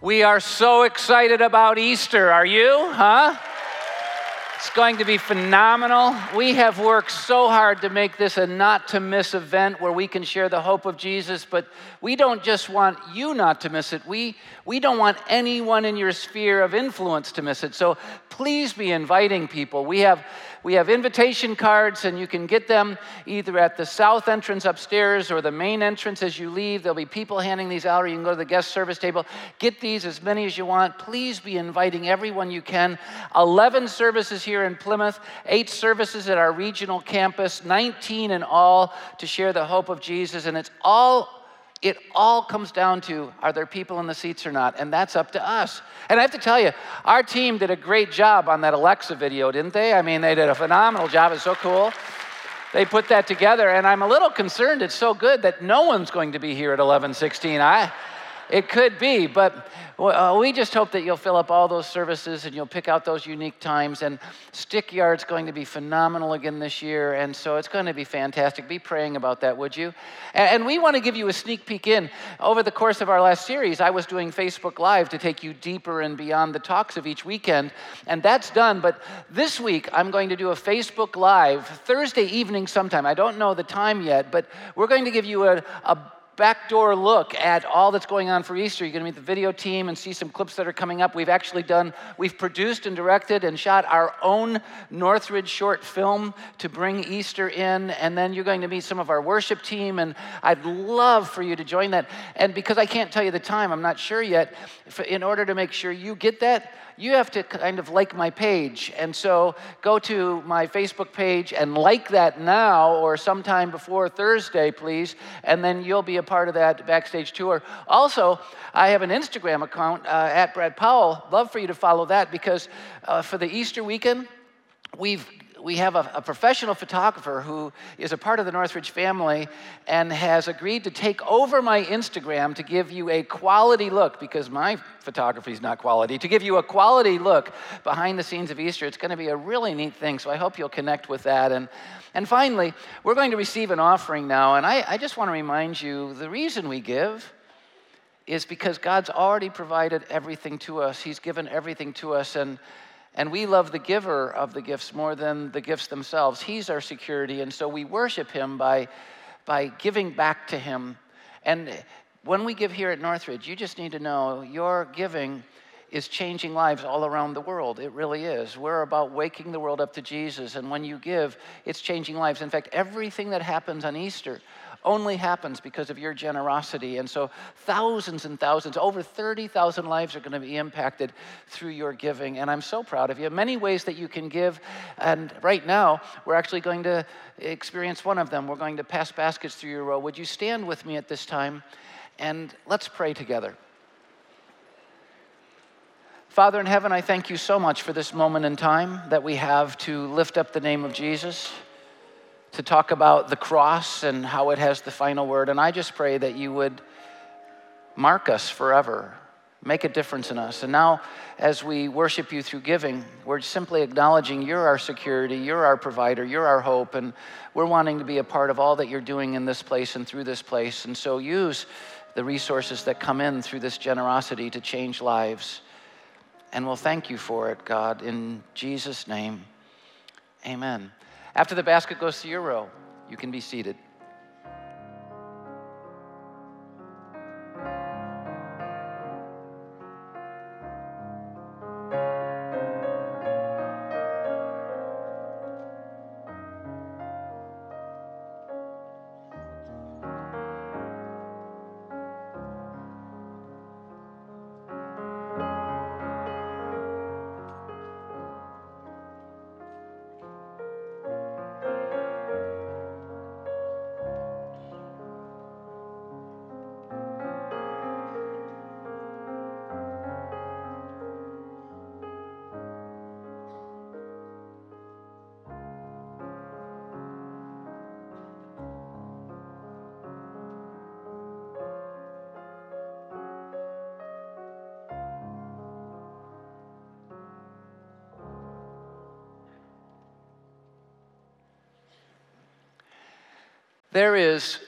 We are so excited about Easter. Are you? Huh? It's going to be phenomenal. We have worked so hard to make this a not to miss event where we can share the hope of Jesus, but we don't just want you not to miss it. We, we don't want anyone in your sphere of influence to miss it. So please be inviting people. We have we have invitation cards, and you can get them either at the south entrance upstairs or the main entrance as you leave. There'll be people handing these out, or you can go to the guest service table. Get these as many as you want. Please be inviting everyone you can. 11 services here in Plymouth, eight services at our regional campus, 19 in all to share the hope of Jesus, and it's all it all comes down to are there people in the seats or not? And that's up to us. And I have to tell you, our team did a great job on that Alexa video, didn't they? I mean, they did a phenomenal job. It's so cool. They put that together, and I'm a little concerned. It's so good that no one's going to be here at 11:16. I, it could be, but uh, we just hope that you'll fill up all those services and you'll pick out those unique times. And Stick Yard's going to be phenomenal again this year, and so it's going to be fantastic. Be praying about that, would you? And, and we want to give you a sneak peek in. Over the course of our last series, I was doing Facebook Live to take you deeper and beyond the talks of each weekend, and that's done. But this week, I'm going to do a Facebook Live Thursday evening sometime. I don't know the time yet, but we're going to give you a, a backdoor look at all that's going on for Easter. You're going to meet the video team and see some clips that are coming up. We've actually done, we've produced and directed and shot our own Northridge short film to bring Easter in. And then you're going to meet some of our worship team. And I'd love for you to join that. And because I can't tell you the time, I'm not sure yet, in order to make sure you get that, you have to kind of like my page. And so go to my Facebook page and like that now or sometime before Thursday, please, and then you'll be a part of that backstage tour. Also, I have an Instagram account uh, at Brad Powell. Love for you to follow that because uh, for the Easter weekend, we've we have a, a, professional photographer who is a part of the Northridge family and has agreed to take over my Instagram to give you a quality look because my photography is not quality, to give you a quality look behind the scenes of Easter. It's going to be a really neat thing, so I hope you'll connect with that. And, and finally, we're going to receive an offering now, and I, I just want to remind you the reason we give is because God's already provided everything to us, He's given everything to us. and and we love the giver of the gifts more than the gifts themselves. He's our security, and so we worship Him by, by giving back to Him. And when we give here at Northridge, you just need to know your giving is changing lives all around the world. It really is. We're about waking the world up to Jesus, and when you give, it's changing lives. In fact, everything that happens on Easter only happens because of your generosity. And so, thousands and thousands, over 30,000 lives are going to be impacted through your giving. And I'm so proud of you. Many ways that you can give. And right now, we're actually going to experience one of them. We're going to pass baskets through your row. Would you stand with me at this time? And let's pray together. Father in heaven, I thank you so much for this moment in time that we have to lift up the name of Jesus to talk about the cross and how it has the final word. And I just pray that you would mark us forever, make a difference in us. And now, as we worship you through giving, we're simply acknowledging you're our security, you're our provider, you're our hope, and we're wanting to be a part of all that you're doing in this place and through this place. And so use the resources that come in through this generosity to change lives. And we'll thank you for it, God, in Jesus' name. Amen. After the basket goes to your row, you can be seated. There is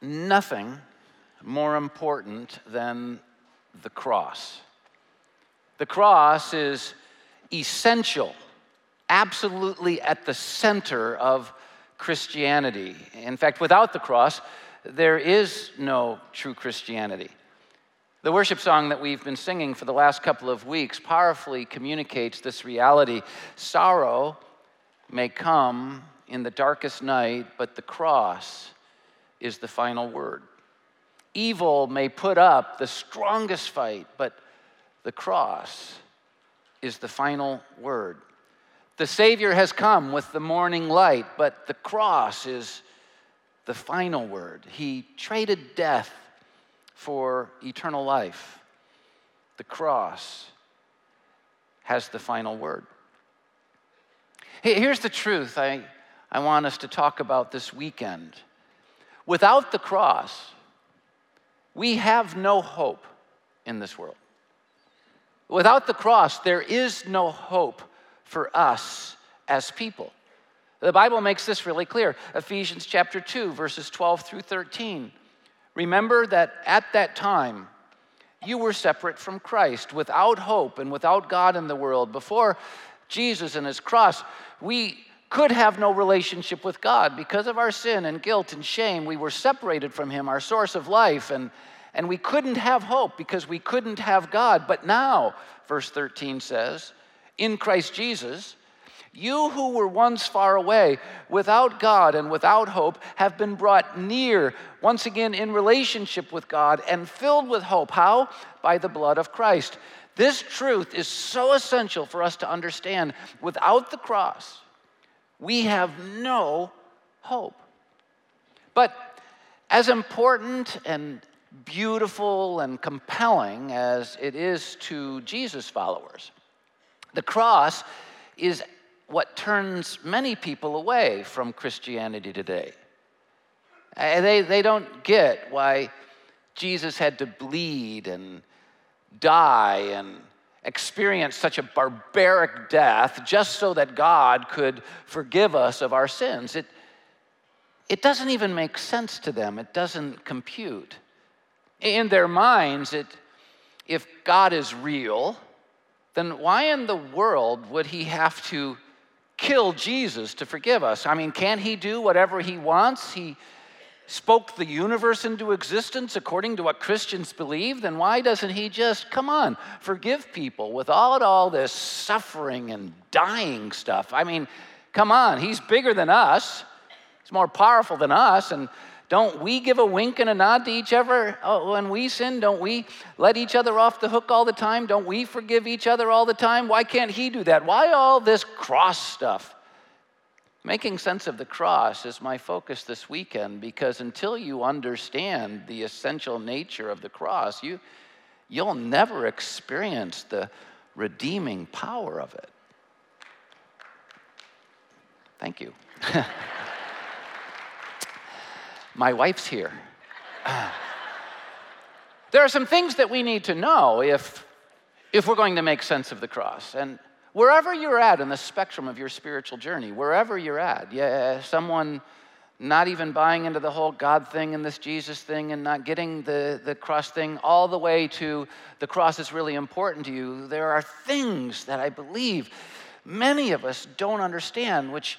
nothing more important than the cross. The cross is essential, absolutely at the center of Christianity. In fact, without the cross, there is no true Christianity. The worship song that we've been singing for the last couple of weeks powerfully communicates this reality. Sorrow may come in the darkest night, but the cross is the final word. Evil may put up the strongest fight, but the cross is the final word. The Savior has come with the morning light, but the cross is the final word. He traded death for eternal life. The cross has the final word. Here's the truth I, I want us to talk about this weekend. Without the cross, we have no hope in this world. Without the cross, there is no hope for us as people. The Bible makes this really clear. Ephesians chapter 2, verses 12 through 13. Remember that at that time, you were separate from Christ, without hope and without God in the world. Before Jesus and his cross, we could have no relationship with God because of our sin and guilt and shame. We were separated from him, our source of life, and, and we couldn't have hope because we couldn't have God. But now, verse 13 says, in Christ Jesus, you who were once far away, without God and without hope, have been brought near, once again in relationship with God and filled with hope. How? By the blood of Christ. This truth is so essential for us to understand. Without the cross, we have no hope. But as important and beautiful and compelling as it is to Jesus' followers, the cross is what turns many people away from Christianity today. Uh, they, they don't get why Jesus had to bleed and die and experience such a barbaric death just so that God could forgive us of our sins. It, it doesn't even make sense to them, it doesn't compute. In their minds, it, if God is real, then why in the world would he have to kill Jesus to forgive us. I mean, can't he do whatever he wants? He spoke the universe into existence according to what Christians believe, then why doesn't he just, come on, forgive people without all this suffering and dying stuff? I mean, come on, he's bigger than us, he's more powerful than us, and don't we give a wink and a nod to each other oh, when we sin? Don't we let each other off the hook all the time? Don't we forgive each other all the time? Why can't he do that? Why all this cross stuff? Making sense of the cross is my focus this weekend because until you understand the essential nature of the cross, you, you'll never experience the redeeming power of it. Thank you. My wife's here. there are some things that we need to know if, if we're going to make sense of the cross. And wherever you're at in the spectrum of your spiritual journey, wherever you're at, yeah, someone not even buying into the whole God thing and this Jesus thing and not getting the, the cross thing all the way to the cross is really important to you, there are things that I believe many of us don't understand, which,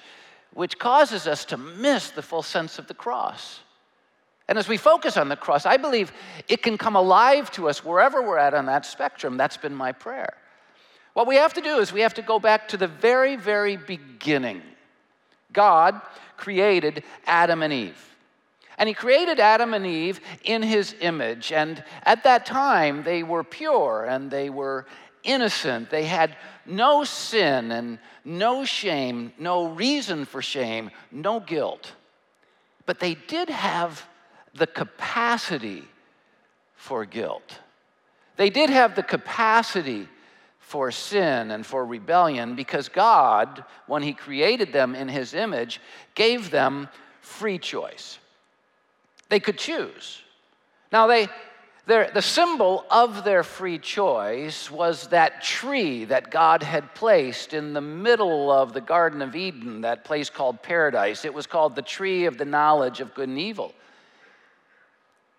which causes us to miss the full sense of the cross. And as we focus on the cross, I believe it can come alive to us wherever we're at on that spectrum. That's been my prayer. What we have to do is we have to go back to the very, very beginning. God created Adam and Eve. And he created Adam and Eve in his image. And at that time, they were pure and they were innocent. They had no sin and no shame, no reason for shame, no guilt. But they did have the capacity for guilt. They did have the capacity for sin and for rebellion because God, when He created them in His image, gave them free choice. They could choose. Now, they, the symbol of their free choice was that tree that God had placed in the middle of the Garden of Eden, that place called paradise. It was called the tree of the knowledge of good and evil.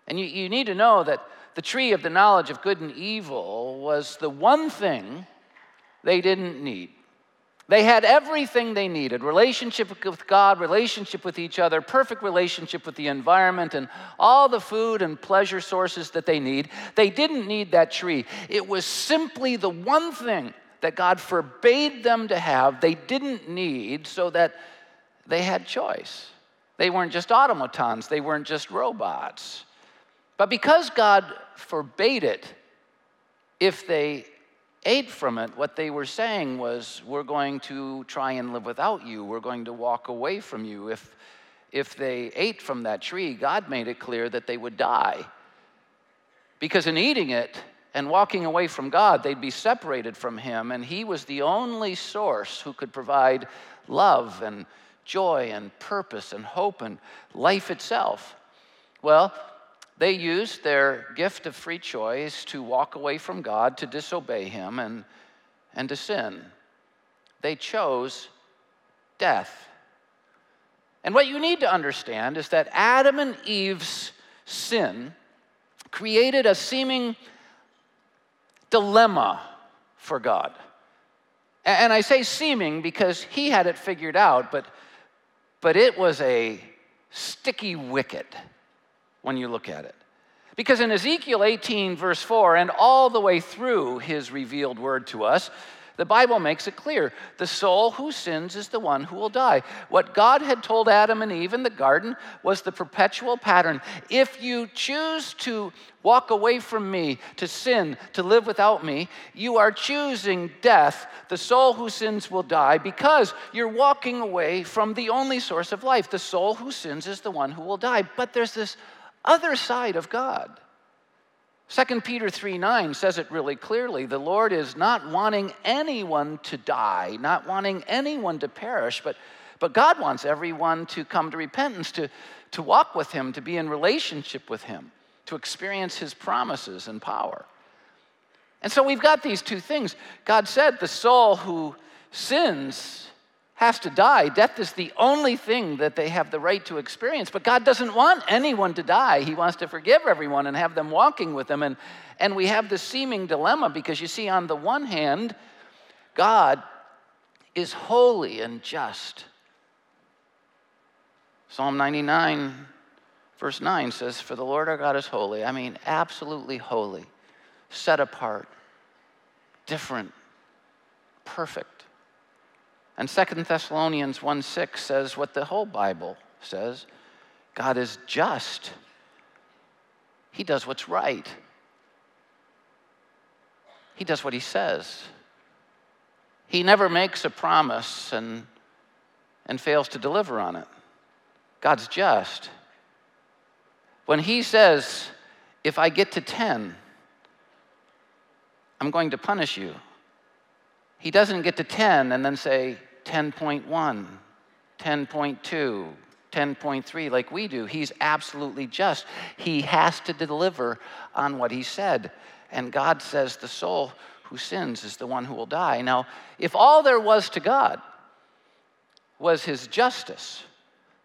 And you, you need to know that the tree of the knowledge of good and evil was the one thing they didn't need. They had everything they needed relationship with God, relationship with each other, perfect relationship with the environment, and all the food and pleasure sources that they need. They didn't need that tree. It was simply the one thing that God forbade them to have, they didn't need, so that they had choice. They weren't just automatons, they weren't just robots. But because God forbade it, if they ate from it, what they were saying was, We're going to try and live without you. We're going to walk away from you. If, if they ate from that tree, God made it clear that they would die. Because in eating it and walking away from God, they'd be separated from Him, and He was the only source who could provide love and joy and purpose and hope and life itself. Well, they used their gift of free choice to walk away from God, to disobey Him, and, and to sin. They chose death. And what you need to understand is that Adam and Eve's sin created a seeming dilemma for God. And I say seeming because he had it figured out, but, but it was a sticky wicket when you look at it. Because in Ezekiel 18, verse 4, and all the way through his revealed word to us, the Bible makes it clear the soul who sins is the one who will die. What God had told Adam and Eve in the garden was the perpetual pattern. If you choose to walk away from me, to sin, to live without me, you are choosing death. The soul who sins will die because you're walking away from the only source of life. The soul who sins is the one who will die. But there's this other side of God. 2 Peter 3 9 says it really clearly. The Lord is not wanting anyone to die, not wanting anyone to perish, but, but God wants everyone to come to repentance, to, to walk with Him, to be in relationship with Him, to experience His promises and power. And so we've got these two things. God said the soul who sins has to die. Death is the only thing that they have the right to experience. But God doesn't want anyone to die. He wants to forgive everyone and have them walking with Him. And, and we have this seeming dilemma because you see, on the one hand, God is holy and just. Psalm 99, verse 9 says, For the Lord our God is holy. I mean, absolutely holy, set apart, different, perfect. And Second Thessalonians 1 6 says what the whole Bible says God is just, He does what's right, He does what He says. He never makes a promise and, and fails to deliver on it. God's just. When He says, if I get to 10, I'm going to punish you. He doesn't get to 10 and then say, 10.1, 10.2, 10.3 like we do. He's absolutely just. He has to deliver on what he said. And God says the soul who sins is the one who will die. Now, if all there was to God was his justice,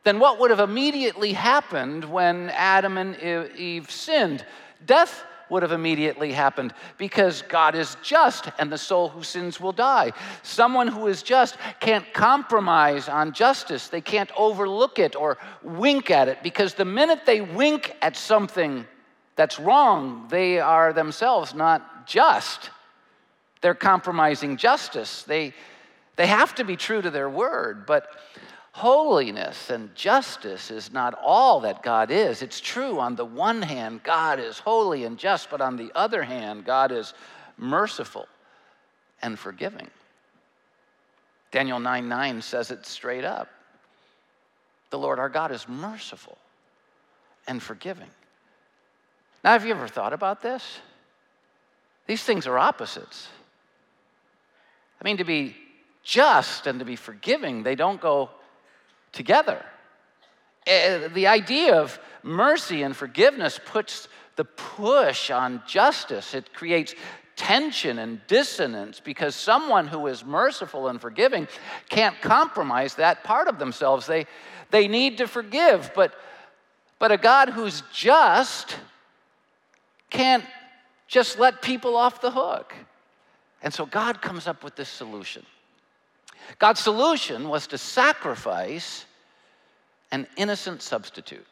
then what would have immediately happened when Adam and Eve sinned? Death would have immediately happened because God is just and the soul who sins will die. Someone who is just can't compromise on justice, they can't overlook it or wink at it because the minute they wink at something that's wrong, they are themselves not just. They're compromising justice. They, they have to be true to their word, but Holiness and justice is not all that God is. It's true, on the one hand, God is holy and just, but on the other hand, God is merciful and forgiving. Daniel 9 9 says it straight up. The Lord our God is merciful and forgiving. Now, have you ever thought about this? These things are opposites. I mean, to be just and to be forgiving, they don't go together. Uh, the idea of mercy and forgiveness puts the push on justice. It creates tension and dissonance because someone who is merciful and forgiving can't compromise that part of themselves. They, they need to forgive, but, but a God who's just can't just let people off the hook. And so God comes up with this solution. God's solution was to sacrifice an innocent substitute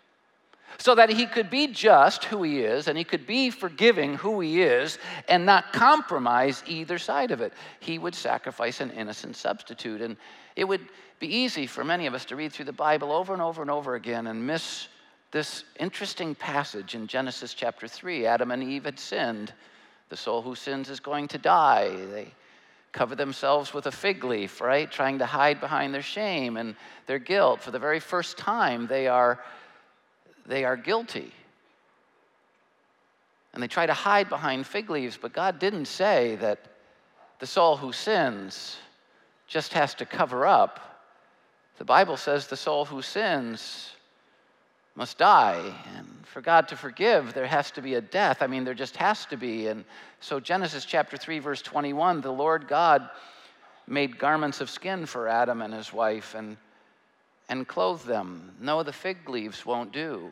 so that he could be just who he is and he could be forgiving who he is and not compromise either side of it. He would sacrifice an innocent substitute. And it would be easy for many of us to read through the Bible over and over and over again and miss this interesting passage in Genesis chapter 3. Adam and Eve had sinned. The soul who sins is going to die. They cover themselves with a fig leaf, right? Trying to hide behind their shame and their guilt. For the very first time, they are, they are guilty. And they try to hide behind fig leaves, but God didn't say that the soul who sins just has to cover up. The Bible says the soul who sins must die. And for God to forgive, there has to be a death. I mean, there just has to be. And so, Genesis chapter 3, verse 21 the Lord God made garments of skin for Adam and his wife and, and clothed them. No, the fig leaves won't do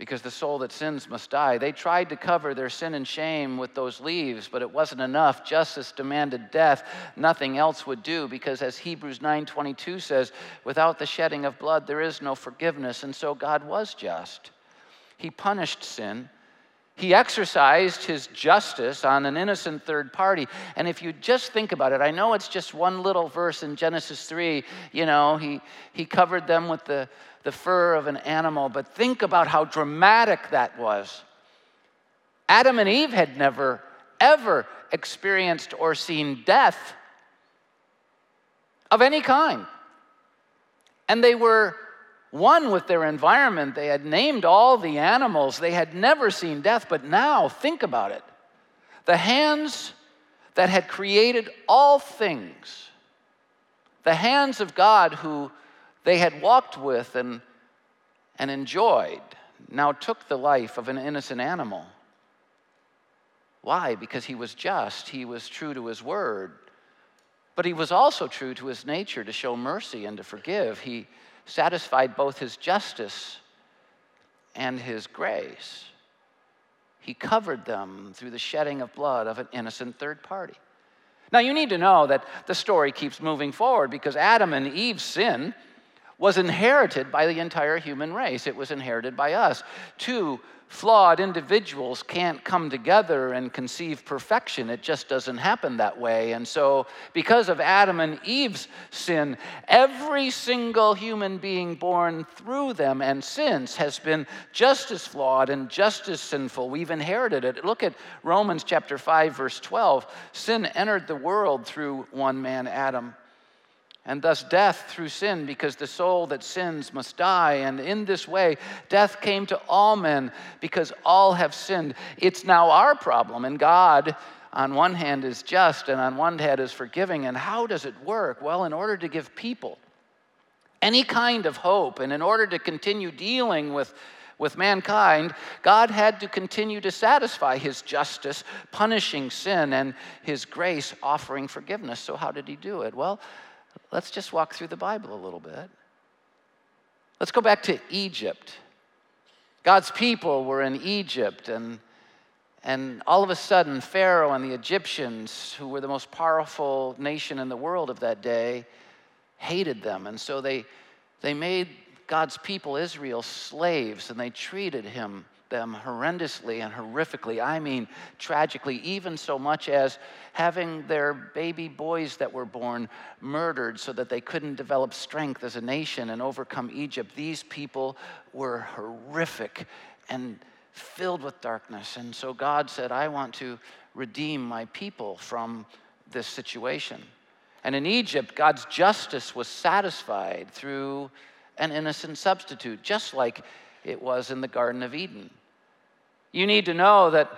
because the soul that sins must die. They tried to cover their sin and shame with those leaves, but it wasn't enough. Justice demanded death. Nothing else would do because as Hebrews 9:22 says, without the shedding of blood there is no forgiveness, and so God was just. He punished sin. He exercised his justice on an innocent third party. And if you just think about it, I know it's just one little verse in Genesis 3, you know, he, he covered them with the, the fur of an animal, but think about how dramatic that was. Adam and Eve had never, ever experienced or seen death of any kind. And they were one with their environment. They had named all the animals. They had never seen death, but now think about it. The hands that had created all things, the hands of God who they had walked with and, and enjoyed, now took the life of an innocent animal. Why? Because he was just, he was true to his word, but he was also true to his nature to show mercy and to forgive. He satisfied both his justice and his grace. He covered them through the shedding of blood of an innocent third party. Now, you need to know that the story keeps moving forward because Adam and Eve's sin was inherited by the entire human race. It was inherited by us. Two flawed individuals can't come together and conceive perfection. It just doesn't happen that way. And so, because of Adam and Eve's sin, every single human being born through them and since has been just as flawed and just as sinful. We've inherited it. Look at Romans chapter 5 verse 12. Sin entered the world through one man Adam and thus death through sin, because the soul that sins must die. And in this way, death came to all men because all have sinned. It's now our problem, and God, on one hand, is just, and on one hand, is forgiving. And how does it work? Well, in order to give people any kind of hope, and in order to continue dealing with with mankind, God had to continue to satisfy his justice, punishing sin, and his grace, offering forgiveness. So, how did he do it? Well, Let's just walk through the Bible a little bit. Let's go back to Egypt. God's people were in Egypt, and, and all of a sudden, Pharaoh and the Egyptians, who were the most powerful nation in the world of that day, hated them. And so they, they made God's people, Israel, slaves, and they treated him them horrendously and horrifically. I mean, tragically, even so much as having their baby boys that were born murdered so that they couldn't develop strength as a nation and overcome Egypt. These people were horrific and filled with darkness. And so God said, I want to redeem my people from this situation. And in Egypt, God's justice was satisfied through an innocent substitute, just like it was in the Garden of Eden. You need to know that,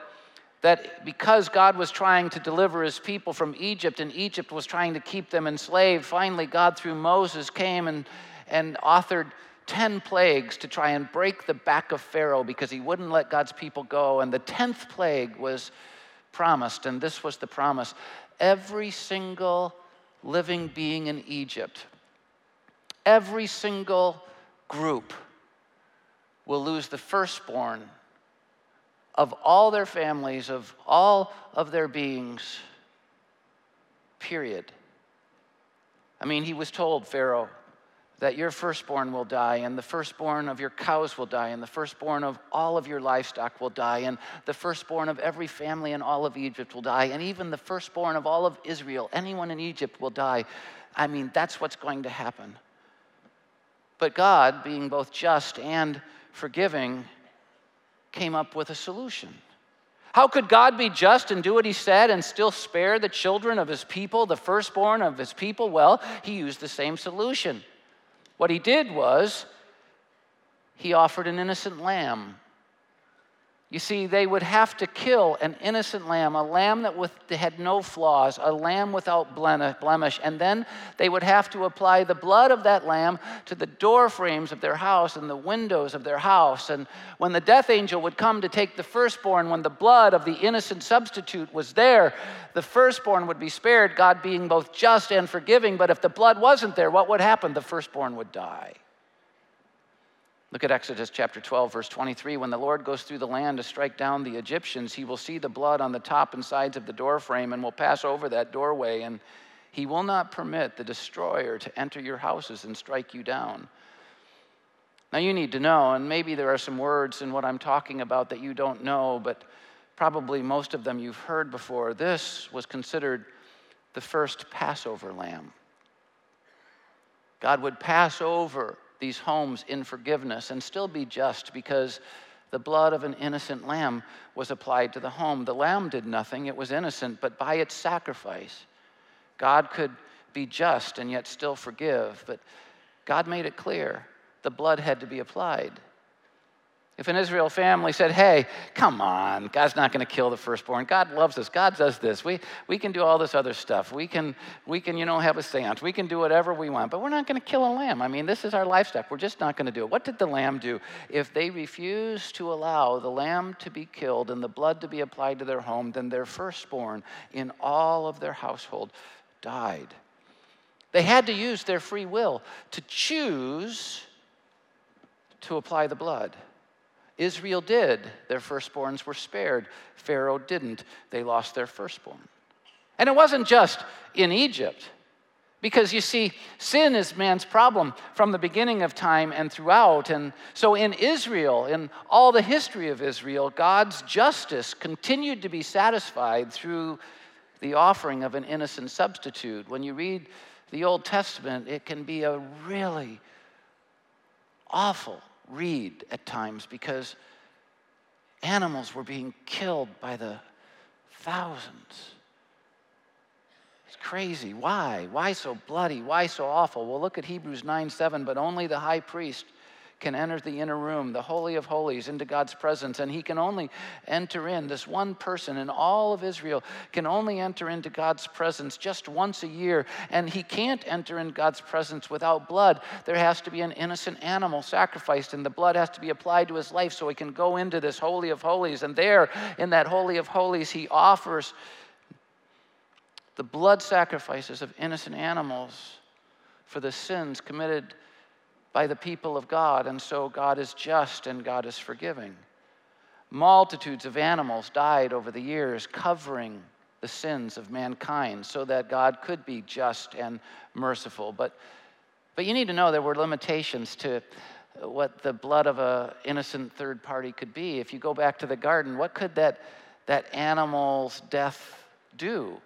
that because God was trying to deliver his people from Egypt and Egypt was trying to keep them enslaved, finally, God, through Moses, came and, and authored 10 plagues to try and break the back of Pharaoh because he wouldn't let God's people go. And the 10th plague was promised, and this was the promise every single living being in Egypt, every single group will lose the firstborn of all their families, of all of their beings. Period. I mean, he was told, Pharaoh, that your firstborn will die, and the firstborn of your cows will die, and the firstborn of all of your livestock will die, and the firstborn of every family in all of Egypt will die, and even the firstborn of all of Israel, anyone in Egypt will die. I mean, that's what's going to happen. But God, being both just and forgiving, came up with a solution. How could God be just and do what he said and still spare the children of his people, the firstborn of his people? Well, he used the same solution. What he did was he offered an innocent lamb you see, they would have to kill an innocent lamb, a lamb that had no flaws, a lamb without blemish, and then they would have to apply the blood of that lamb to the door frames of their house and the windows of their house. And when the death angel would come to take the firstborn, when the blood of the innocent substitute was there, the firstborn would be spared, God being both just and forgiving. But if the blood wasn't there, what would happen? The firstborn would die. Look at Exodus chapter 12, verse 23. When the Lord goes through the land to strike down the Egyptians, he will see the blood on the top and sides of the doorframe and will pass over that doorway, and he will not permit the destroyer to enter your houses and strike you down. Now, you need to know, and maybe there are some words in what I'm talking about that you don't know, but probably most of them you've heard before. This was considered the first Passover lamb. God would pass over these homes in forgiveness and still be just because the blood of an innocent lamb was applied to the home. The lamb did nothing, it was innocent, but by its sacrifice, God could be just and yet still forgive. But God made it clear the blood had to be applied. If an Israel family said, hey, come on, God's not going to kill the firstborn. God loves us. God does this. We, we can do all this other stuff. We can, we can, you know, have a seance. We can do whatever we want, but we're not going to kill a lamb. I mean, this is our lifestyle. We're just not going to do it. What did the lamb do? If they refused to allow the lamb to be killed and the blood to be applied to their home, then their firstborn in all of their household died. They had to use their free will to choose to apply the blood. Israel did. Their firstborns were spared. Pharaoh didn't. They lost their firstborn. And it wasn't just in Egypt. Because you see, sin is man's problem from the beginning of time and throughout. And so in Israel, in all the history of Israel, God's justice continued to be satisfied through the offering of an innocent substitute. When you read the Old Testament, it can be a really awful read at times because animals were being killed by the thousands. It's crazy. Why? Why so bloody? Why so awful? Well, look at Hebrews 9 7. But only the high priest can enter the inner room, the Holy of Holies, into God's presence. And he can only enter in, this one person in all of Israel can only enter into God's presence just once a year. And he can't enter in God's presence without blood. There has to be an innocent animal sacrificed, and the blood has to be applied to his life so he can go into this Holy of Holies. And there, in that Holy of Holies, he offers the blood sacrifices of innocent animals for the sins committed by the people of God, and so God is just and God is forgiving. Multitudes of animals died over the years, covering the sins of mankind so that God could be just and merciful. But, but you need to know there were limitations to what the blood of an innocent third party could be. If you go back to the garden, what could that, that animal's death do?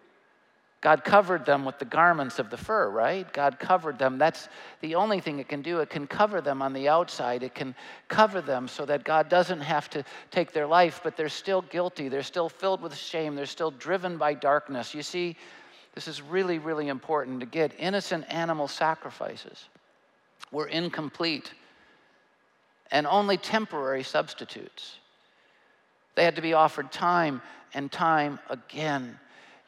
God covered them with the garments of the fur, right? God covered them. That's the only thing it can do. It can cover them on the outside. It can cover them so that God doesn't have to take their life, but they're still guilty. They're still filled with shame. They're still driven by darkness. You see, this is really, really important to get. Innocent animal sacrifices were incomplete and only temporary substitutes. They had to be offered time and time again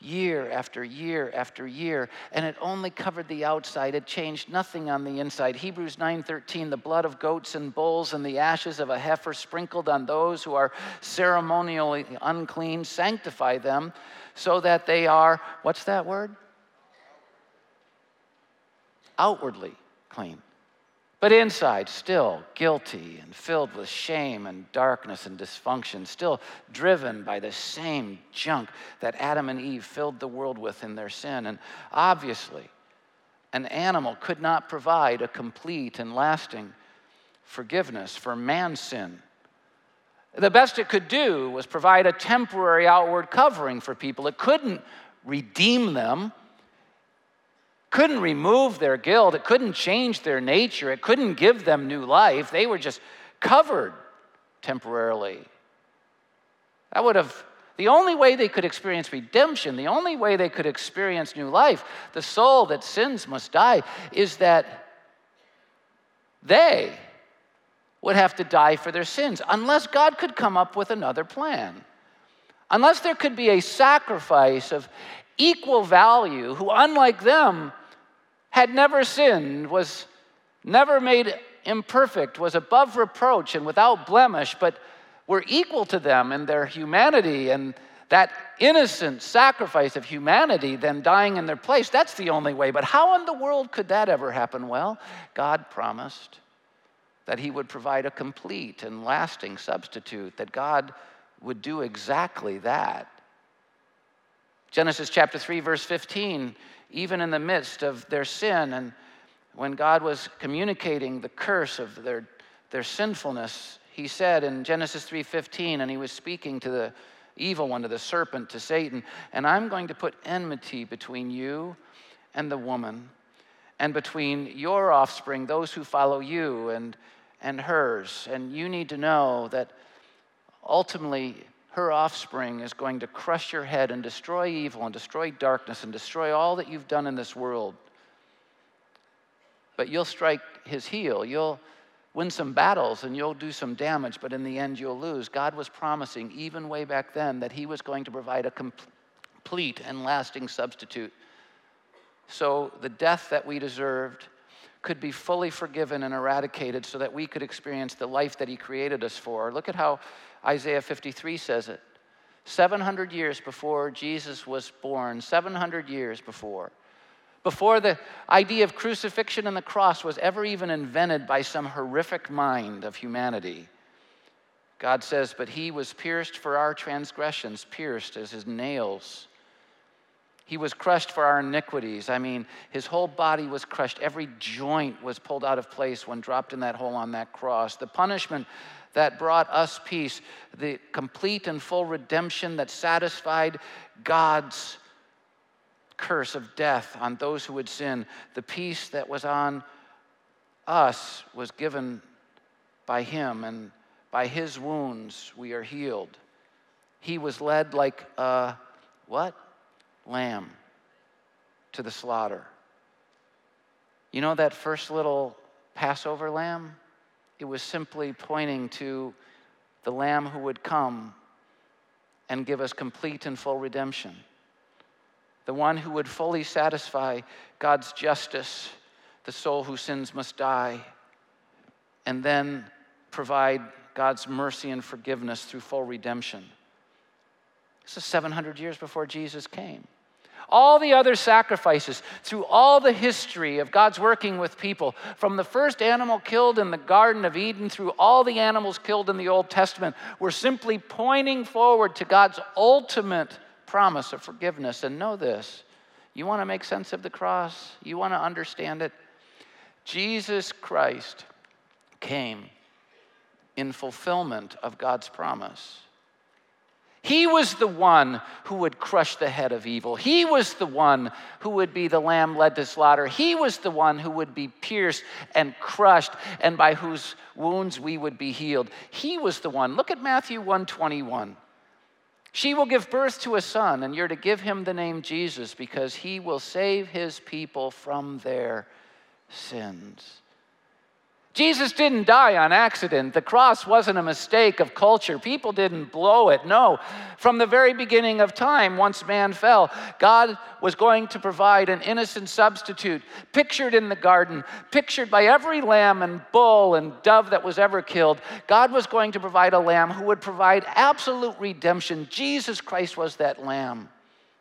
year after year after year and it only covered the outside. It changed nothing on the inside. Hebrews 9:13 the blood of goats and bulls and the ashes of a heifer sprinkled on those who are ceremonially unclean sanctify them so that they are what's that word? Outwardly clean But inside, still guilty and filled with shame and darkness and dysfunction, still driven by the same junk that Adam and Eve filled the world with in their sin. And obviously, an animal could not provide a complete and lasting forgiveness for man's sin. The best it could do was provide a temporary outward covering for people. It couldn't redeem them couldn't remove their guilt, it couldn't change their nature, it couldn't give them new life. They were just covered temporarily. That would have, the only way they could experience redemption, the only way they could experience new life, the soul that sins must die, is that they would have to die for their sins, unless God could come up with another plan. Unless there could be a sacrifice of equal value, who, unlike them, had never sinned, was never made imperfect, was above reproach and without blemish, but were equal to them in their humanity and that innocent sacrifice of humanity then dying in their place. That's the only way. But how in the world could that ever happen? Well, God promised that He would provide a complete and lasting substitute, that God would do exactly that. Genesis chapter 3, verse 15, even in the midst of their sin and when God was communicating the curse of their, their sinfulness, he said in Genesis 3:15, and he was speaking to the evil one, to the serpent, to Satan, and I'm going to put enmity between you and the woman, and between your offspring, those who follow you, and, and hers. And you need to know that ultimately her offspring is going to crush your head and destroy evil and destroy darkness and destroy all that you've done in this world. But you'll strike his heel. You'll win some battles and you'll do some damage, but in the end you'll lose. God was promising, even way back then, that he was going to provide a complete and lasting substitute. So the death that we deserved could be fully forgiven and eradicated so that we could experience the life that he created us for. Look at how Isaiah 53 says it. 700 years before Jesus was born, 700 years before, before the idea of crucifixion and the cross was ever even invented by some horrific mind of humanity. God says, But he was pierced for our transgressions, pierced as his nails. He was crushed for our iniquities. I mean, his whole body was crushed. Every joint was pulled out of place when dropped in that hole on that cross. The punishment that brought us peace, the complete and full redemption that satisfied God's curse of death on those who would sin, the peace that was on us was given by Him, and by His wounds we are healed. He was led like a what? Lamb to the slaughter. You know that first little Passover lamb? It was simply pointing to the Lamb who would come and give us complete and full redemption. The one who would fully satisfy God's justice, the soul whose sins must die, and then provide God's mercy and forgiveness through full redemption. This is 700 years before Jesus came. All the other sacrifices through all the history of God's working with people, from the first animal killed in the Garden of Eden through all the animals killed in the Old Testament, were simply pointing forward to God's ultimate promise of forgiveness. And know this you want to make sense of the cross, you want to understand it. Jesus Christ came in fulfillment of God's promise. He was the one who would crush the head of evil. He was the one who would be the lamb led to slaughter. He was the one who would be pierced and crushed and by whose wounds we would be healed. He was the one. Look at Matthew 121. She will give birth to a son and you're to give him the name Jesus because he will save his people from their sins. Jesus didn't die on accident. The cross wasn't a mistake of culture. People didn't blow it. No. From the very beginning of time, once man fell, God was going to provide an innocent substitute, pictured in the garden, pictured by every lamb and bull and dove that was ever killed. God was going to provide a lamb who would provide absolute redemption. Jesus Christ was that lamb.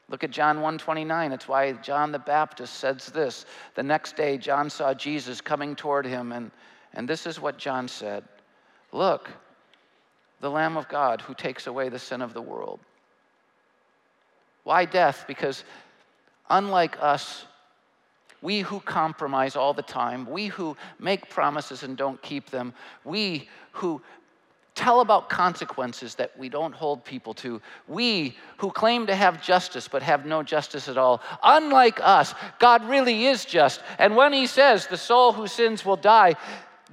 Look at John 1:29. It's why John the Baptist says this. The next day John saw Jesus coming toward him and and this is what John said. Look, the lamb of God who takes away the sin of the world. Why death? Because unlike us we who compromise all the time, we who make promises and don't keep them, we who tell about consequences that we don't hold people to. We who claim to have justice but have no justice at all. Unlike us, God really is just. And when He says the soul who sins will die,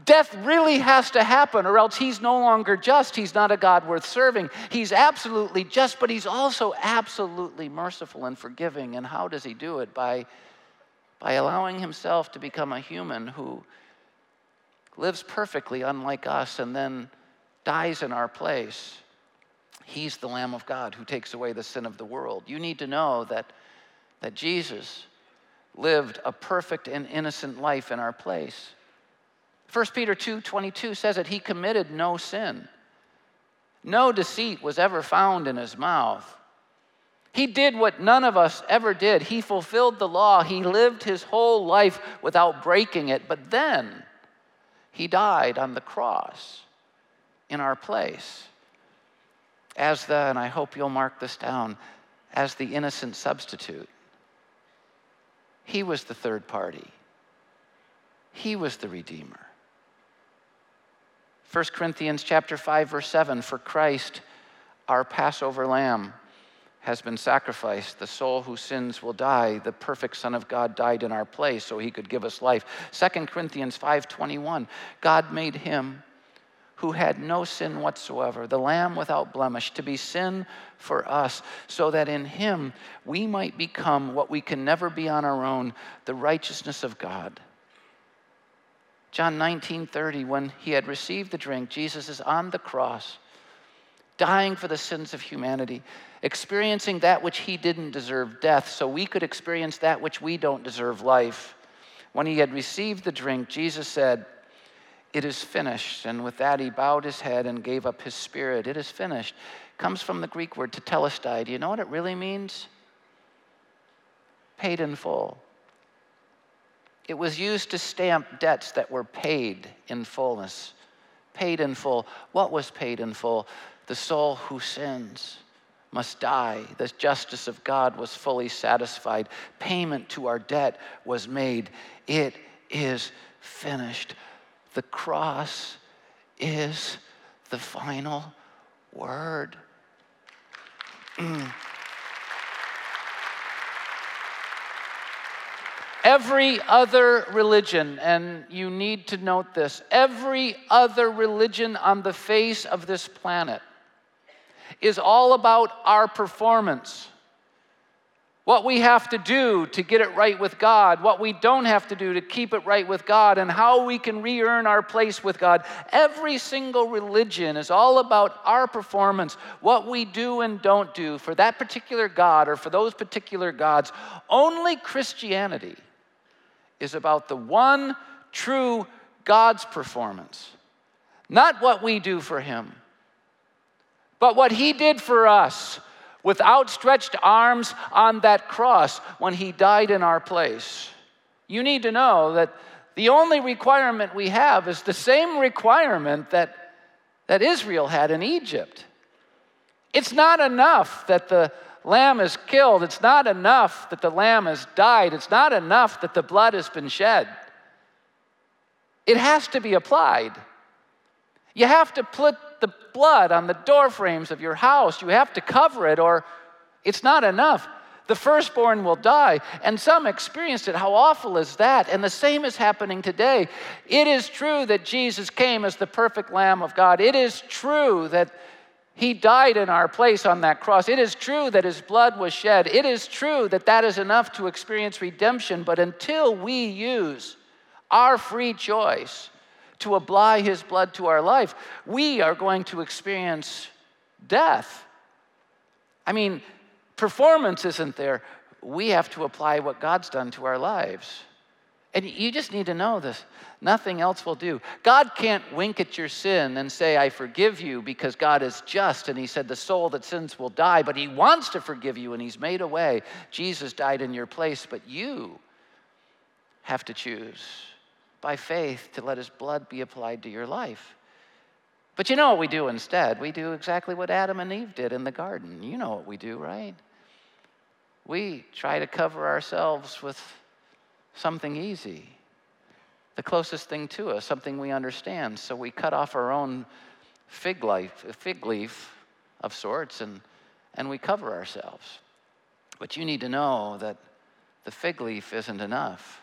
death really has to happen, or else He's no longer just. He's not a God worth serving. He's absolutely just, but He's also absolutely merciful and forgiving. And how does He do it? By, by allowing Himself to become a human who lives perfectly unlike us and then dies in our place. He's the Lamb of God who takes away the sin of the world. You need to know that, that Jesus lived a perfect and innocent life in our place. 1 Peter 2 22 says that he committed no sin. No deceit was ever found in his mouth. He did what none of us ever did. He fulfilled the law. He lived his whole life without breaking it. But then he died on the cross in our place as the, and I hope you'll mark this down, as the innocent substitute. He was the third party, he was the Redeemer. 1 Corinthians chapter 5 verse 7 for Christ our Passover lamb has been sacrificed. The soul whose sins will die. The perfect son of God died in our place so he could give us life. 2 Corinthians 5:21 God made him who had no sin whatsoever, the Lamb without blemish, to be sin for us, so that in him we might become what we can never be on our own the righteousness of God. John 19 30, when he had received the drink, Jesus is on the cross, dying for the sins of humanity, experiencing that which he didn't deserve, death, so we could experience that which we don't deserve, life. When he had received the drink, Jesus said, it is finished. And with that, he bowed his head and gave up his spirit. It is finished. Comes from the Greek word tetelestai. Do you know what it really means? Paid in full. It was used to stamp debts that were paid in fullness. Paid in full. What was paid in full? The soul who sins must die. The justice of God was fully satisfied. Payment to our debt was made. It is finished. The cross is the final word. Every other religion, and you need to note this, every other religion on the face of this planet is all about our performance what we have to do to get it right with God, what we don't have to do to keep it right with God, and how we can re earn our place with God. Every single religion is all about our performance, what we do and don't do for that particular God or for those particular gods. Only Christianity is about the one true God's performance, not what we do for Him, but what He did for us with outstretched arms on that cross when he died in our place. You need to know that the only requirement we have is the same requirement that, that Israel had in Egypt. It's not enough that the lamb is killed, it's not enough that the lamb has died, it's not enough that the blood has been shed. It has to be applied. You have to put the blood on the door frames of your house. You have to cover it, or it's not enough. The firstborn will die. And some experienced it. How awful is that? And the same is happening today. It is true that Jesus came as the perfect Lamb of God. It is true that he died in our place on that cross. It is true that his blood was shed. It is true that that is enough to experience redemption. But until we use our free choice to apply his blood to our life, we are going to experience death. I mean, performance isn't there. We have to apply what God's done to our lives. And you just need to know this. Nothing else will do. God can't wink at your sin and say, I forgive you because God is just. And He said, The soul that sins will die, but He wants to forgive you and He's made a way. Jesus died in your place, but you have to choose by faith to let His blood be applied to your life. But you know what we do instead? We do exactly what Adam and Eve did in the garden. You know what we do, right? We try to cover ourselves with something easy, the closest thing to us, something we understand. So we cut off our own fig leaf, fig leaf of sorts, and, and we cover ourselves. But you need to know that the fig leaf isn't enough.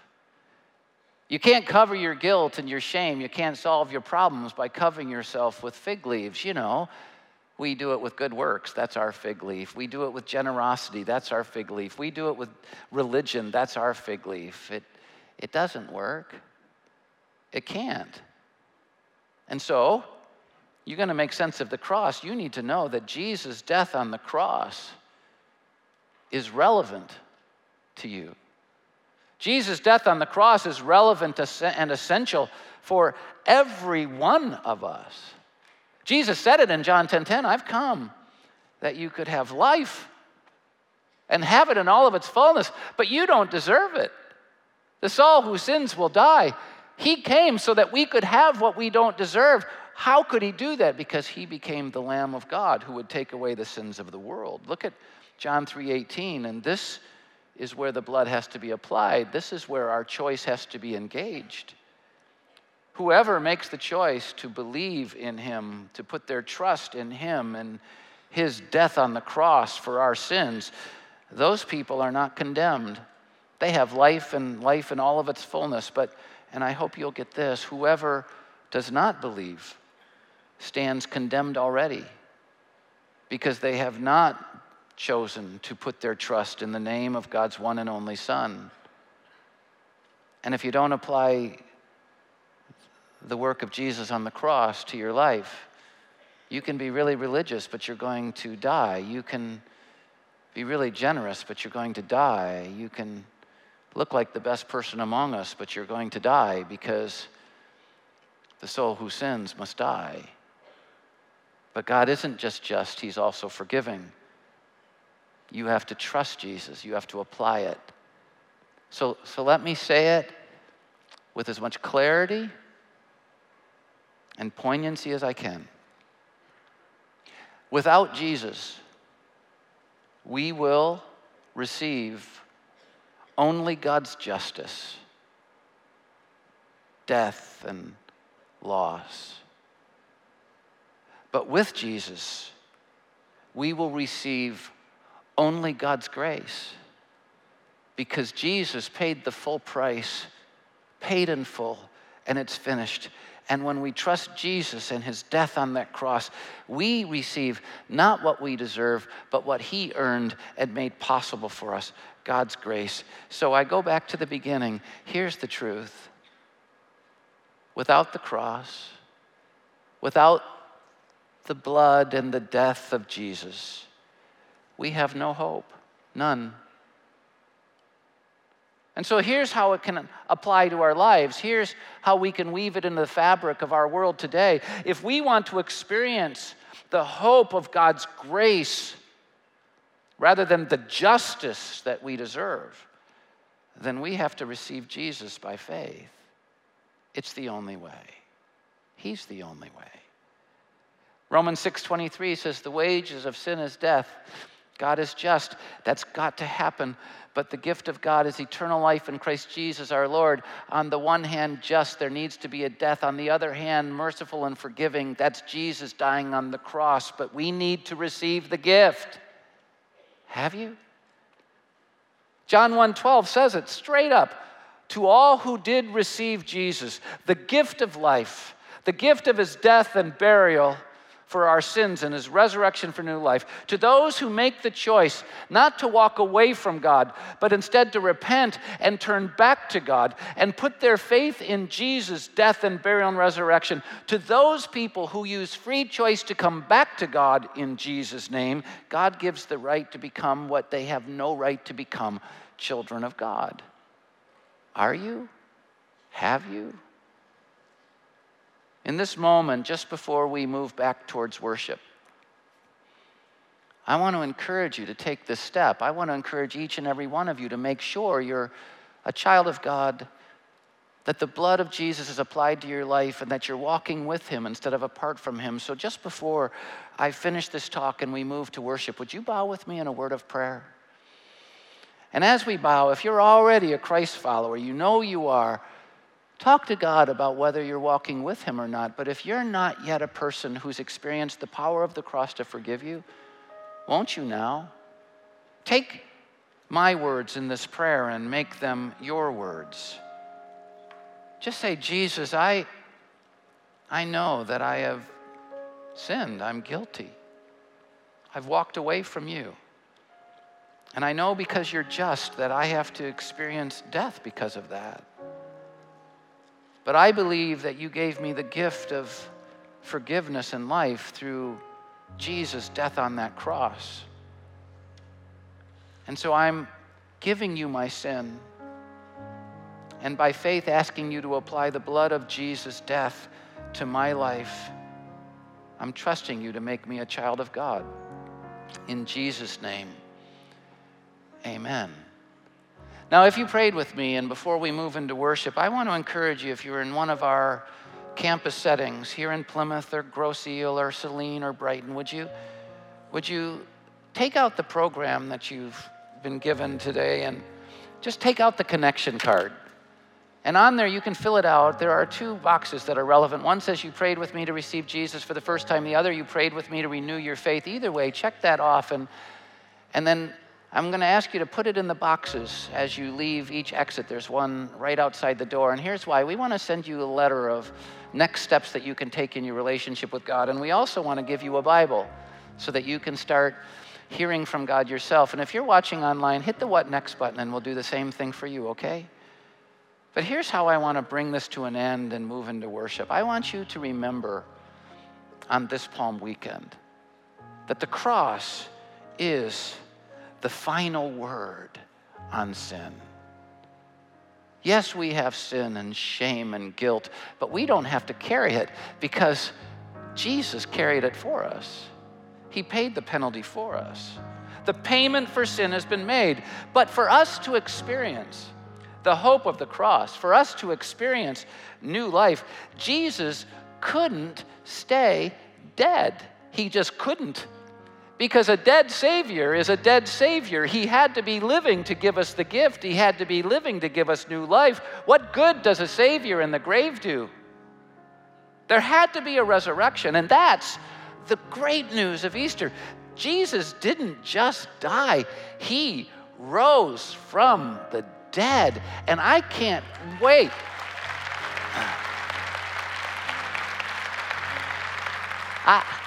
You can't cover your guilt and your shame. You can't solve your problems by covering yourself with fig leaves. You know, we do it with good works, that's our fig leaf. We do it with generosity, that's our fig leaf. We do it with religion, that's our fig leaf. It, it doesn't work. It can't. And so, you're going to make sense of the cross. You need to know that Jesus' death on the cross is relevant to you. Jesus' death on the cross is relevant and essential for every one of us. Jesus said it in John 10:10, 10, 10, I've come that you could have life and have it in all of its fullness, but you don't deserve it. The soul who sins will die. He came so that we could have what we don't deserve. How could he do that? Because he became the lamb of God who would take away the sins of the world. Look at John 3:18 and this is where the blood has to be applied. This is where our choice has to be engaged. Whoever makes the choice to believe in him, to put their trust in him and his death on the cross for our sins, those people are not condemned. They have life and life in all of its fullness. But, and I hope you'll get this whoever does not believe stands condemned already because they have not chosen to put their trust in the name of God's one and only Son. And if you don't apply the work of Jesus on the cross to your life, you can be really religious, but you're going to die. You can be really generous, but you're going to die. You can look like the best person among us, but you're going to die because the soul who sins must die. But God isn't just just, He's also forgiving. You have to trust Jesus, you have to apply it. So, so let me say it with as much clarity and poignancy as I can. Without Jesus, we will receive only God's justice, death, and loss. But with Jesus, we will receive only God's grace. Because Jesus paid the full price, paid in full, and it's finished. And when we trust Jesus and his death on that cross, we receive not what we deserve, but what he earned and made possible for us God's grace. So I go back to the beginning. Here's the truth without the cross, without the blood and the death of Jesus, we have no hope, none. And so here's how it can apply to our lives. Here's how we can weave it into the fabric of our world today. If we want to experience the hope of God's grace rather than the justice that we deserve, then we have to receive Jesus by faith. It's the only way. He's the only way. Romans 6:23 says the wages of sin is death, God is just. That's got to happen. But the gift of God is eternal life in Christ Jesus our Lord. On the one hand, just, there needs to be a death. On the other hand, merciful and forgiving. That's Jesus dying on the cross. But we need to receive the gift. Have you? John 1:12 says it straight up. To all who did receive Jesus, the gift of life, the gift of his death and burial, for our sins and his resurrection for new life. To those who make the choice not to walk away from God, but instead to repent and turn back to God and put their faith in Jesus' death and burial and resurrection. To those people who use free choice to come back to God in Jesus' name, God gives the right to become what they have no right to become children of God. Are you? Have you? In this moment, just before we move back towards worship, I want to encourage you to take this step. I want to encourage each and every one of you to make sure you're a child of God, that the blood of Jesus is applied to your life, and that you're walking with Him instead of apart from Him. So, just before I finish this talk and we move to worship, would you bow with me in a word of prayer? And as we bow, if you're already a Christ follower, you know you are, talk to God about whether you're walking with Him or not. But if you're not yet a person who's experienced the power of the cross to forgive you, won't you now? Take my words in this prayer and make them your words. Just say, Jesus, I, I know that I have sinned. I'm guilty. I've walked away from you. And I know because you're just that I have to experience death because of that. But I believe that you gave me the gift of forgiveness and life through Jesus' death on that cross. And so I'm giving you my sin. And by faith, asking you to apply the blood of Jesus' death to my life, I'm trusting you to make me a child of God. In Jesus' name, amen. Now, if you prayed with me, and before we move into worship, I want to encourage you if you're in one of our campus settings here in Plymouth or Grosse Ile or Saline or Brighton, would you, would you take out the program that you've been given today and just take out the connection card? And on there, you can fill it out. There are two boxes that are relevant. One says, You prayed with me to receive Jesus for the first time. The other, You prayed with me to renew your faith. Either way, check that off. And, and then I'm going to ask you to put it in the boxes as you leave each exit. There's one right outside the door. And here's why we want to send you a letter of next steps that you can take in your relationship with God. And we also want to give you a Bible so that you can start hearing from God yourself. And if you're watching online, hit the What Next button and we'll do the same thing for you, okay? But here's how I want to bring this to an end and move into worship. I want you to remember on this Palm weekend that the cross is the final word on sin. Yes, we have sin and shame and guilt, but we don't have to carry it because Jesus carried it for us. He paid the penalty for us. The payment for sin has been made, but for us to experience the hope of the cross, for us to experience new life, Jesus couldn't stay dead. He just couldn't. Because a dead Savior is a dead Savior. He had to be living to give us the gift, He had to be living to give us new life. What good does a Savior in the grave do? There had to be a resurrection, and that's the great news of Easter. Jesus didn't just die, He rose from the dead, and I can't wait. I,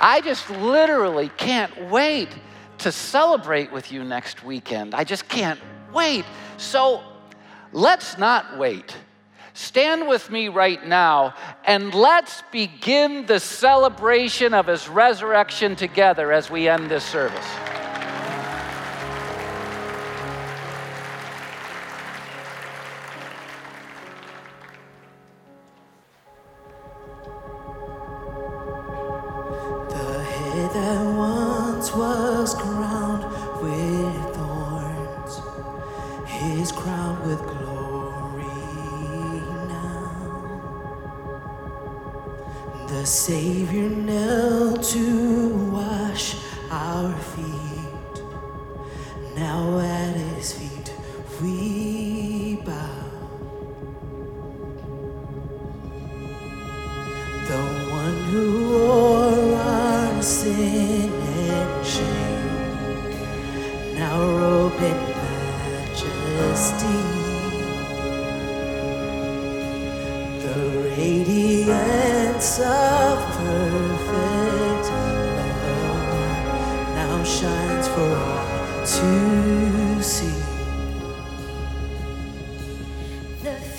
I just literally can't wait to celebrate with you next weekend. I just can't wait. So let's not wait. Stand with me right now and let's begin the celebration of his resurrection together as we end this service.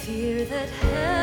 fear that hell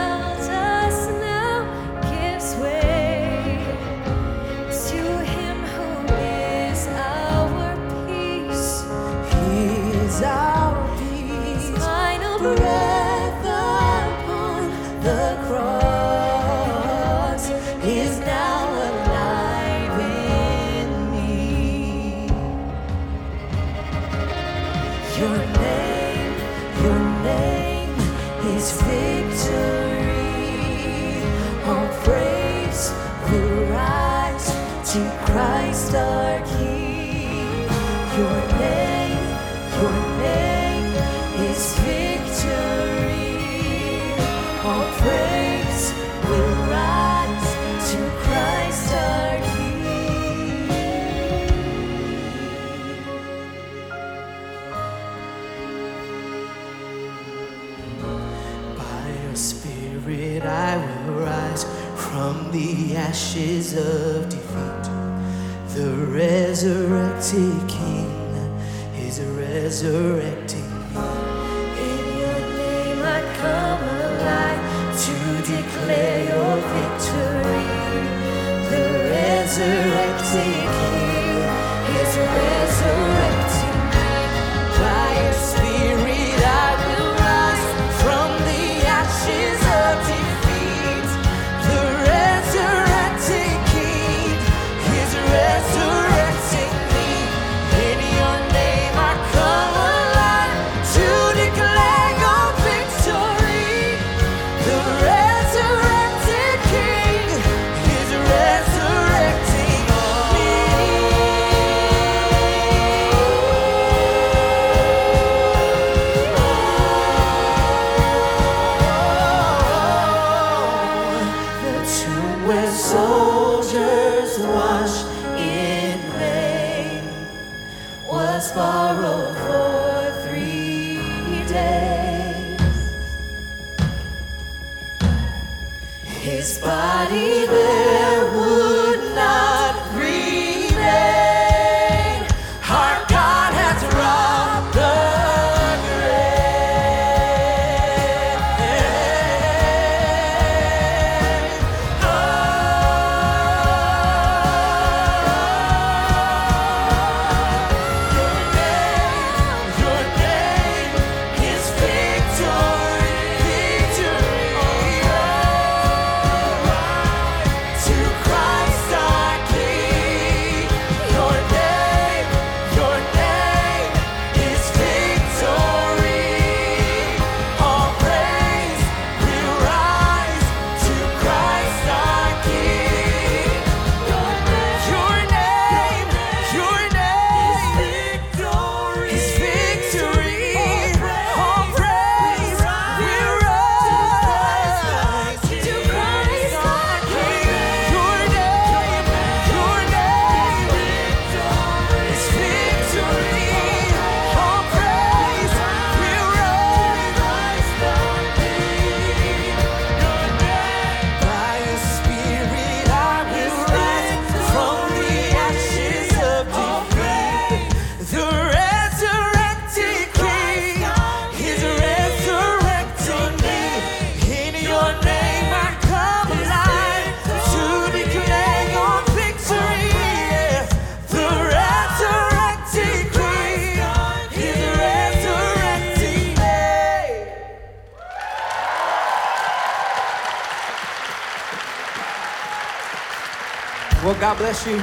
bless you.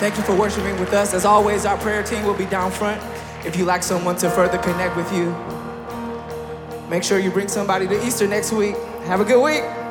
Thank you for worshiping with us. As always, our prayer team will be down front. If you like someone to further connect with you, make sure you bring somebody to Easter next week. Have a good week.